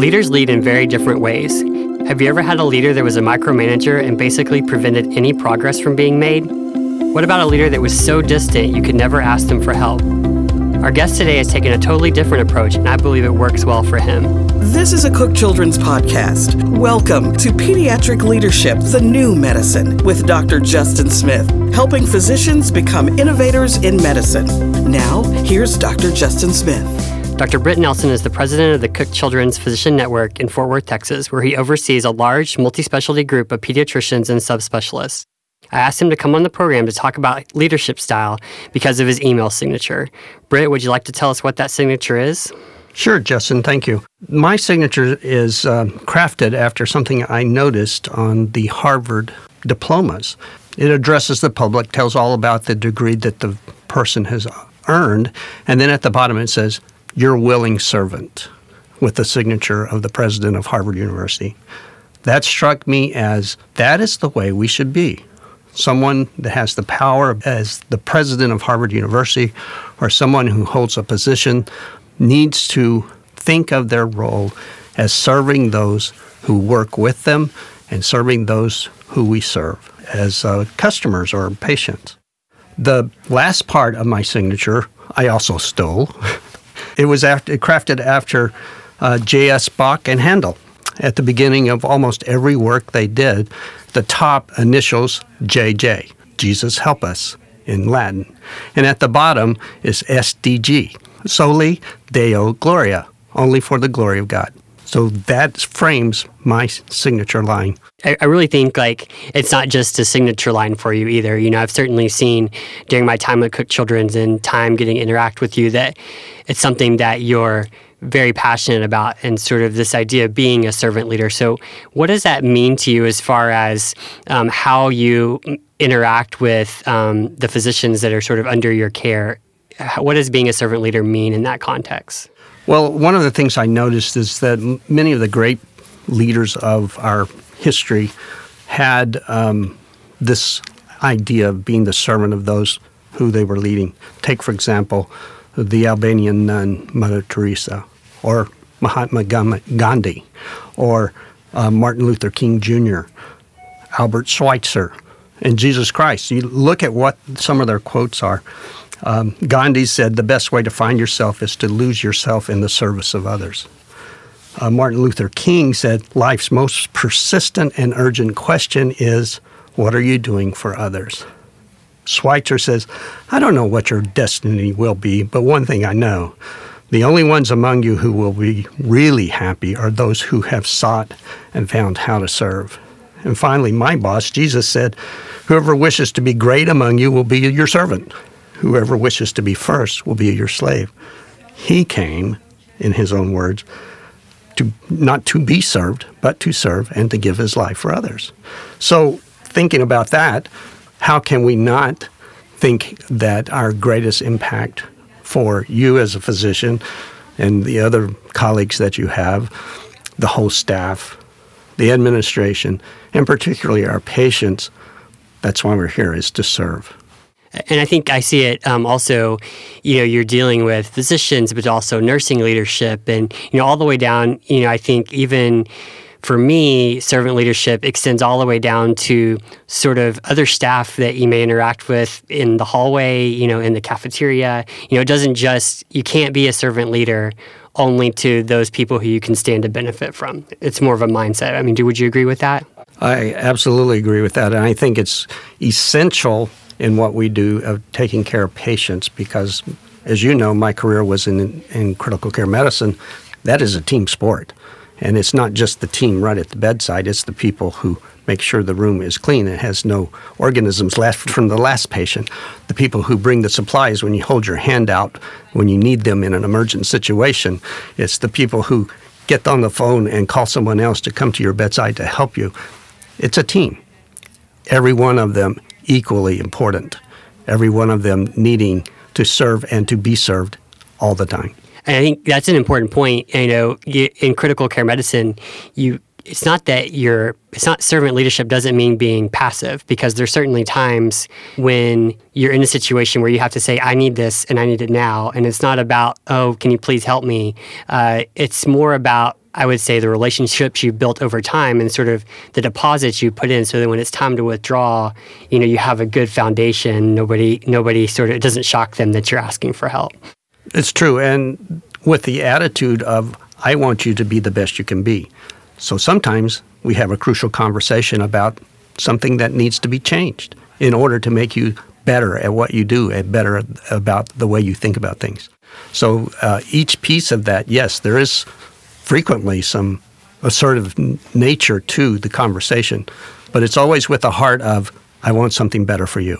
Leaders lead in very different ways. Have you ever had a leader that was a micromanager and basically prevented any progress from being made? What about a leader that was so distant you could never ask them for help? Our guest today has taken a totally different approach, and I believe it works well for him. This is a Cook Children's podcast. Welcome to Pediatric Leadership, the New Medicine, with Dr. Justin Smith, helping physicians become innovators in medicine. Now, here's Dr. Justin Smith. Dr. Britt Nelson is the president of the Cook Children's Physician Network in Fort Worth, Texas, where he oversees a large multi specialty group of pediatricians and subspecialists. I asked him to come on the program to talk about leadership style because of his email signature. Britt, would you like to tell us what that signature is? Sure, Justin, thank you. My signature is uh, crafted after something I noticed on the Harvard diplomas. It addresses the public, tells all about the degree that the person has earned, and then at the bottom it says, your willing servant with the signature of the president of Harvard University. That struck me as that is the way we should be. Someone that has the power as the president of Harvard University or someone who holds a position needs to think of their role as serving those who work with them and serving those who we serve as uh, customers or patients. The last part of my signature I also stole It was after, crafted after uh, J.S. Bach and Handel. At the beginning of almost every work they did, the top initials JJ, Jesus Help Us in Latin. And at the bottom is SDG, Soli Deo Gloria, only for the glory of God. So that frames my signature line. I, I, really think like it's not just a signature line for you either. You know, I've certainly seen during my time at Cook Children's and time getting to interact with you that it's something that you're very passionate about and sort of this idea of being a servant leader. So, what does that mean to you as far as um, how you interact with um, the physicians that are sort of under your care? What does being a servant leader mean in that context? Well, one of the things I noticed is that many of the great leaders of our history had um, this idea of being the servant of those who they were leading. Take, for example, the Albanian nun, Mother Teresa, or Mahatma Gandhi, or uh, Martin Luther King Jr., Albert Schweitzer, and Jesus Christ. You look at what some of their quotes are. Um, Gandhi said, The best way to find yourself is to lose yourself in the service of others. Uh, Martin Luther King said, Life's most persistent and urgent question is, What are you doing for others? Schweitzer says, I don't know what your destiny will be, but one thing I know the only ones among you who will be really happy are those who have sought and found how to serve. And finally, my boss, Jesus, said, Whoever wishes to be great among you will be your servant. Whoever wishes to be first will be your slave. He came, in his own words, to not to be served, but to serve and to give his life for others. So, thinking about that, how can we not think that our greatest impact for you as a physician and the other colleagues that you have, the whole staff, the administration, and particularly our patients, that's why we're here, is to serve. And I think I see it um, also, you know, you're dealing with physicians, but also nursing leadership and, you know, all the way down, you know, I think even for me, servant leadership extends all the way down to sort of other staff that you may interact with in the hallway, you know, in the cafeteria. You know, it doesn't just, you can't be a servant leader only to those people who you can stand to benefit from. It's more of a mindset. I mean, do, would you agree with that? I absolutely agree with that. And I think it's essential in what we do of taking care of patients because, as you know, my career was in, in critical care medicine. That is a team sport. And it's not just the team right at the bedside, it's the people who make sure the room is clean and has no organisms left from the last patient. The people who bring the supplies when you hold your hand out when you need them in an emergent situation. It's the people who get on the phone and call someone else to come to your bedside to help you. It's a team. Every one of them equally important. Every one of them needing to serve and to be served all the time. And I think that's an important point. You know, in critical care medicine, you it's not that you're it's not servant leadership doesn't mean being passive because there's certainly times when you're in a situation where you have to say i need this and i need it now and it's not about oh can you please help me uh, it's more about I would say the relationships you built over time and sort of the deposits you put in so that when it's time to withdraw, you know, you have a good foundation. Nobody nobody sort of it doesn't shock them that you're asking for help. It's true. And with the attitude of I want you to be the best you can be. So sometimes we have a crucial conversation about something that needs to be changed in order to make you better at what you do and better about the way you think about things. So uh, each piece of that, yes, there is frequently some assertive nature to the conversation, but it's always with the heart of, I want something better for you.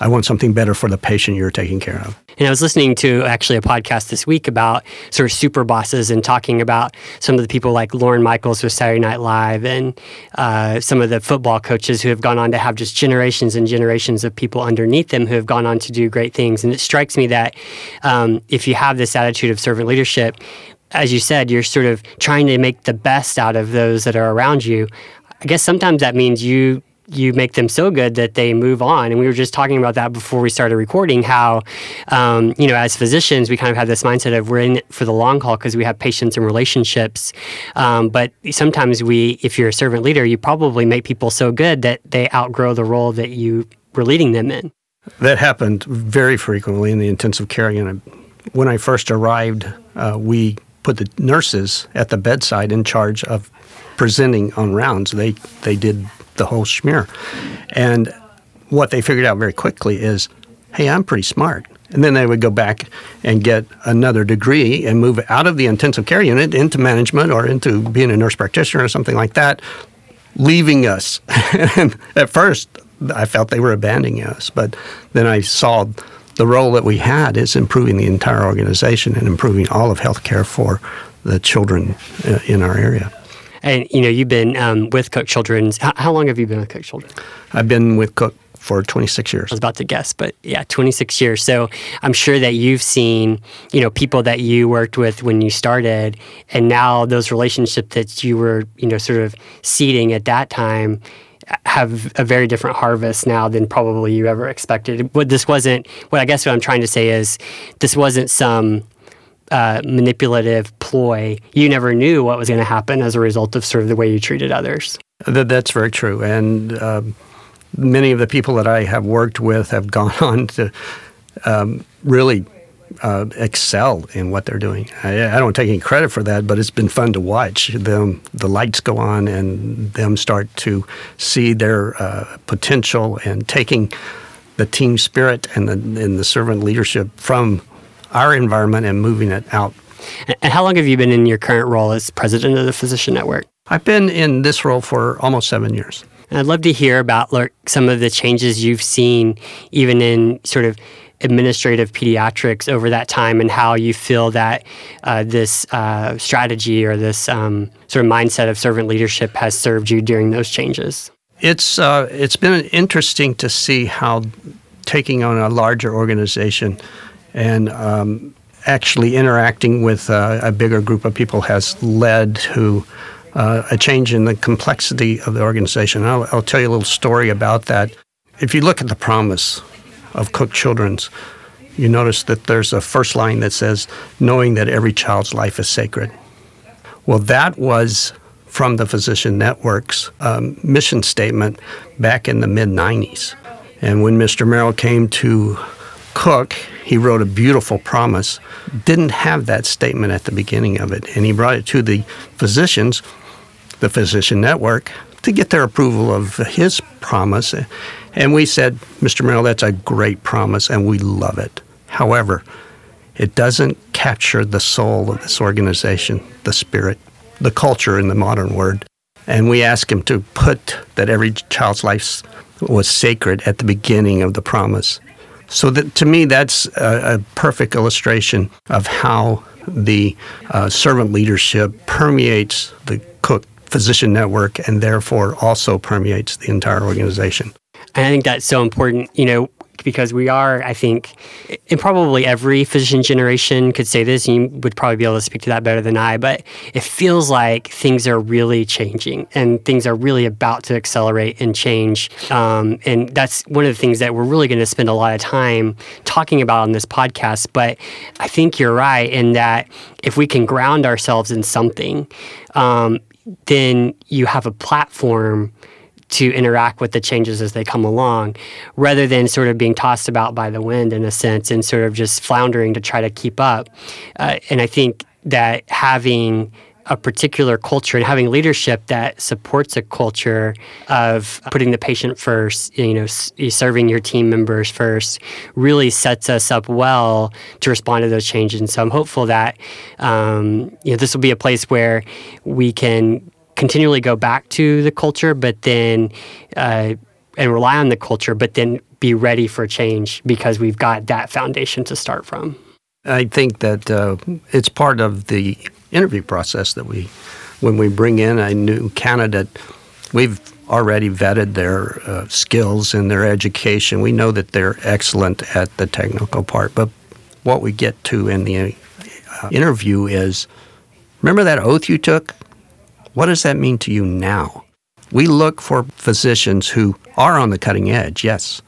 I want something better for the patient you're taking care of. And I was listening to actually a podcast this week about sort of super bosses and talking about some of the people like Lorne Michaels with Saturday Night Live and uh, some of the football coaches who have gone on to have just generations and generations of people underneath them who have gone on to do great things. And it strikes me that um, if you have this attitude of servant leadership, as you said, you're sort of trying to make the best out of those that are around you. I guess sometimes that means you you make them so good that they move on. And we were just talking about that before we started recording. How, um, you know, as physicians, we kind of have this mindset of we're in it for the long haul because we have patients and relationships. Um, but sometimes we, if you're a servant leader, you probably make people so good that they outgrow the role that you were leading them in. That happened very frequently in the intensive care unit. When I first arrived, uh, we put the nurses at the bedside in charge of presenting on rounds. They they did the whole schmear. And what they figured out very quickly is, hey, I'm pretty smart. And then they would go back and get another degree and move out of the intensive care unit into management or into being a nurse practitioner or something like that, leaving us. and at first, I felt they were abandoning us. But then I saw the role that we had is improving the entire organization and improving all of healthcare for the children uh, in our area. And you know, you've been um, with Cook Children's. How, how, long have you been with Cook Children? I've been with Cook for 26 years. I was about to guess, but yeah, 26 years. So I'm sure that you've seen, you know, people that you worked with when you started, and now those relationships that you were, you know, sort of seeding at that time have a very different harvest now than probably you ever expected. What this wasn't. What I guess what I'm trying to say is, this wasn't some uh, manipulative ploy, you never knew what was going to happen as a result of sort of the way you treated others. That, that's very true. And um, many of the people that I have worked with have gone on to um, really uh, excel in what they're doing. I, I, don't take any credit for that, but it's been fun to watch them. The lights go on, and them start to see their uh, potential and taking the team spirit and the and the servant leadership from our environment and moving it out. And how long have you been in your current role as president of the Physician Network? I've been in this role for almost seven years. And I'd love to hear about like, some of the changes you've seen, even in sort of administrative pediatrics over that time, and how you feel that uh, this uh, strategy or this um, sort of mindset of servant leadership has served you during those changes. It's uh, it's been interesting to see how taking on a larger organization and um, actually interacting with uh, a bigger group of people has led to uh, a change in the complexity of the organization. I'll, I'll, tell you a little story about that. If you look at the promise of Cook Children's, you notice that there's a first line that says, knowing that every child's life is sacred. Well, that was from the Physician Network's um, mission statement back in the mid 90s. And when Mr. Merrill came to Cook, he wrote a beautiful promise, didn't have that statement at the beginning of it. And he brought it to the physicians, the Physician Network, to get their approval of his promise. And we said, Mr. Merrill, that's a great promise and we love it. However, it doesn't capture the soul of this organization, the spirit, the culture in the modern word. And we asked him to put that every child's life was sacred at the beginning of the promise. So that, to me, that's a, a, perfect illustration of how the uh, servant leadership permeates the Physician Network and therefore also permeates the entire organization. I think that's so important. You know, because we are, I think, and probably every physician generation could say this, and you would probably be able to speak to that better than I, but it feels like things are really changing and things are really about to accelerate and change. Um, and that's one of the things that we're really going to spend a lot of time talking about on this podcast. But I think you're right in that if we can ground ourselves in something, um, then you have a platform to interact with the changes as they come along rather than sort of being tossed about by the wind in a sense and sort of just floundering to try to keep up. Uh, and I think that having a particular culture and having leadership that supports a culture of putting the patient first, you know, serving your team members first, really sets us up well to respond to those changes. And so I'm hopeful that um, you know this will be a place where we can continually go back to the culture, but then uh, and rely on the culture, but then be ready for change because we've got that foundation to start from. I think that uh, it's part of the interview process that we, when we bring in a new candidate, we've already vetted their uh, skills and their education. We know that they're excellent at the technical part, but what we get to in the uh, interview is remember that oath you took? What does that mean to you now? We look for physicians who are on the cutting edge, yes,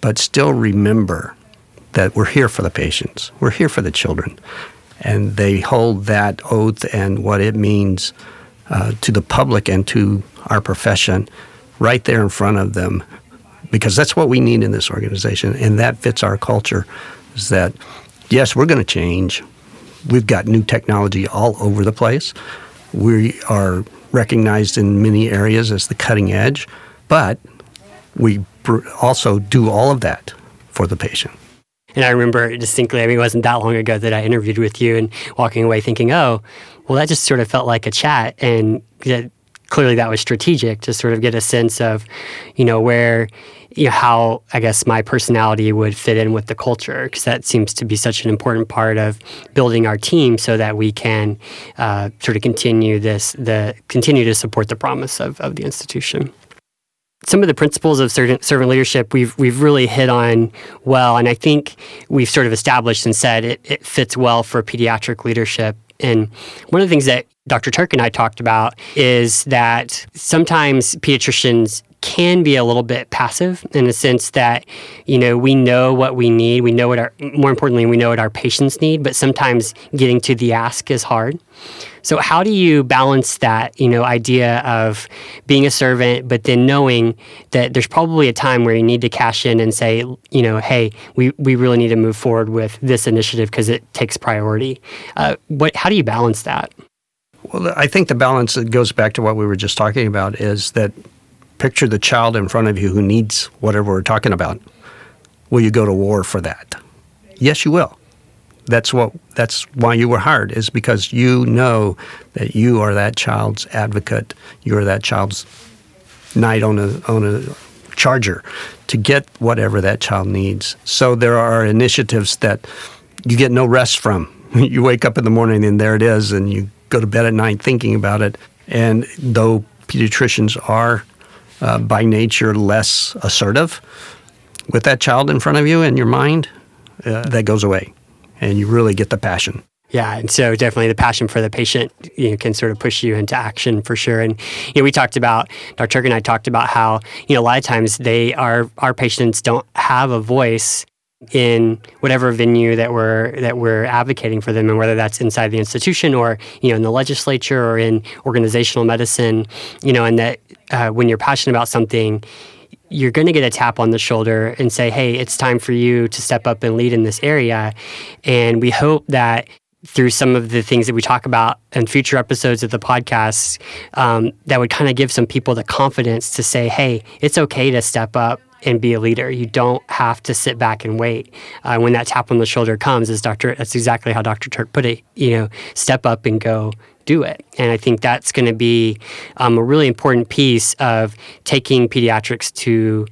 but still remember that we're here for the patients, we're here for the children. And they hold that oath and what it means uh, to the public and to our profession right there in front of them. Because that's what we need in this organization and that fits our culture is that yes we're going to change. We've got new technology all over the place. We are recognized in many areas as the cutting edge, but we also do all of that for the patient. And I remember distinctly, I mean, it wasn't that long ago that I interviewed with you and walking away thinking, oh, well, that just sort of felt like a chat. And that, clearly that was strategic to sort of get a sense of, you know, where you know, how I guess my personality would fit in with the culture because that seems to be such an important part of building our team so that we can uh, sort of continue this the continue to support the promise of, of the institution. Some of the principles of servant, servant leadership we've we've really hit on well, and I think we've sort of established and said it, it fits well for pediatric leadership. And one of the things that Dr. Turk and I talked about is that sometimes pediatricians can be a little bit passive in the sense that you know we know what we need we know what our more importantly we know what our patients need but sometimes getting to the ask is hard. So how do you balance that you know idea of being a servant but then knowing that there's probably a time where you need to cash in and say you know hey we, we really need to move forward with this initiative because it takes priority. Uh, what how do you balance that? Well, I think the balance that goes back to what we were just talking about is that picture the child in front of you who needs whatever we're talking about. Will you go to war for that? Yes, you will. That's what that's why you were hired is because you know that you are that child's advocate. You are that child's knight on a on a charger to get whatever that child needs. So there are initiatives that you get no rest from. You wake up in the morning and there it is and you go to bed at night thinking about it. And though pediatricians are uh, by nature less assertive, with that child in front of you in your mind, uh, that goes away, and you really get the passion. Yeah, and so definitely the passion for the patient you know, can sort of push you into action for sure. And you know, we talked about Dr. Turk and I talked about how you know a lot of times they are our patients don't have a voice in whatever venue that we're that we're advocating for them, and whether that's inside the institution or you know in the legislature or in organizational medicine, you know, and that uh, when you're passionate about something, you're going to get a tap on the shoulder and say, "Hey, it's time for you to step up and lead in this area," and we hope that through some of the things that we talk about in future episodes of the podcast, um, that would kind of give some people the confidence to say, "Hey, it's okay to step up." And be a leader. You don't have to sit back and wait. Uh, when that tap on the shoulder comes, as Dr. That's exactly how Dr. Turk put it. You know, step up and go do it. And I think that's going to be um, a really important piece of taking pediatrics to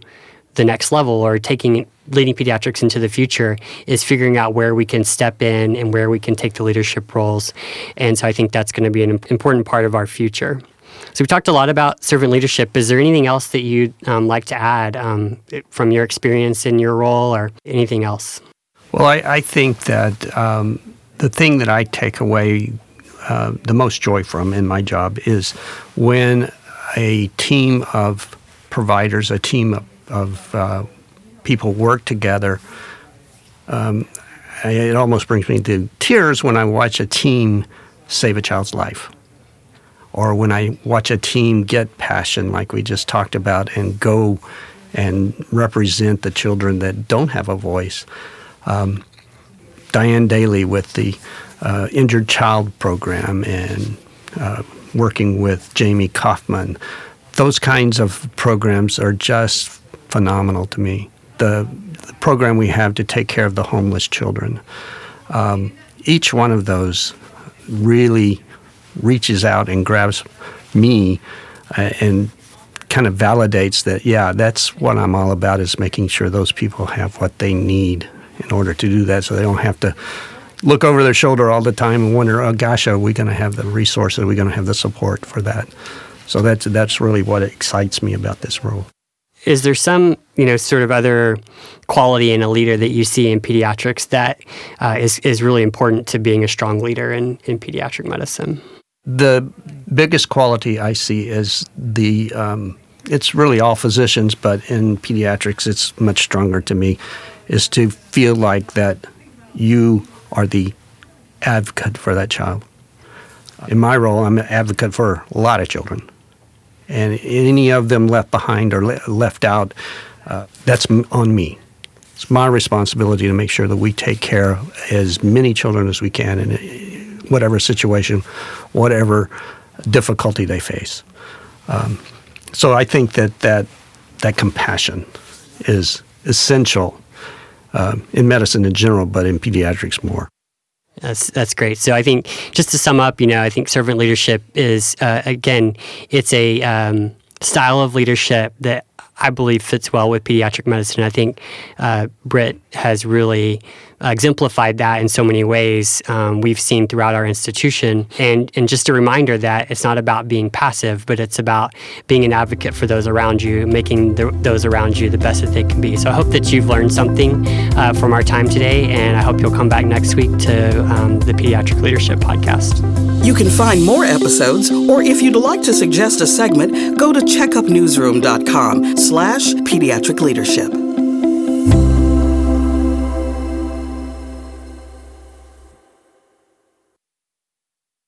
the next level or taking leading pediatrics into the future is figuring out where we can step in and where we can take the leadership roles. And so I think that's going to be an important part of our future. So we talked a lot about servant leadership. Is there anything else that you'd um, like to add um, from your experience in your role, or anything else? Well, I, I think that um, the thing that I take away uh, the most joy from in my job is when a team of providers, a team of, of uh, people work together. Um, it almost brings me to tears when I watch a team save a child's life, or when I watch a team get passion, like we just talked about, and go and represent the children that don't have a voice. Um, Diane Daly with the uh, Injured Child Program and uh, working with Jamie Kaufman. Those kinds of programs are just phenomenal to me. The, the program we have to take care of the homeless children, um, each one of those really reaches out and grabs me uh, and kind of validates that, yeah, that's what I'm all about is making sure those people have what they need in order to do that so they don't have to look over their shoulder all the time and wonder, oh gosh, are we going to have the resources? Are we going to have the support for that? So that's that's really what excites me about this role. Is there some, you know, sort of other quality in a leader that you see in pediatrics that uh, is is really important to being a strong leader in, in pediatric medicine? The biggest quality I see is the um, it's really all physicians, but in pediatrics, it's much stronger to me, is to feel like that you are the advocate for that child. In my role, I'm an advocate for a lot of children. And any of them left behind or le- left out, uh, that's on me. It's my responsibility to make sure that we take care of as many children as we can in whatever situation, whatever difficulty they face. Um, so I think that that, that compassion is essential uh, in medicine in general, but in pediatrics more. That's that's great. So I think just to sum up, you know, I think servant leadership is uh, again, it's a um, style of leadership that I believe fits well with pediatric medicine. I think uh, Britt has really exemplified that in so many ways um, we've seen throughout our institution. And, and just a reminder that it's not about being passive, but it's about being an advocate for those around you, making the, those around you the best that they can be. So I hope that you've learned something uh, from our time today, and I hope you'll come back next week to um, the Pediatric Leadership Podcast. You can find more episodes, or if you'd like to suggest a segment, go to checkupnewsroom.com slash pediatric leadership.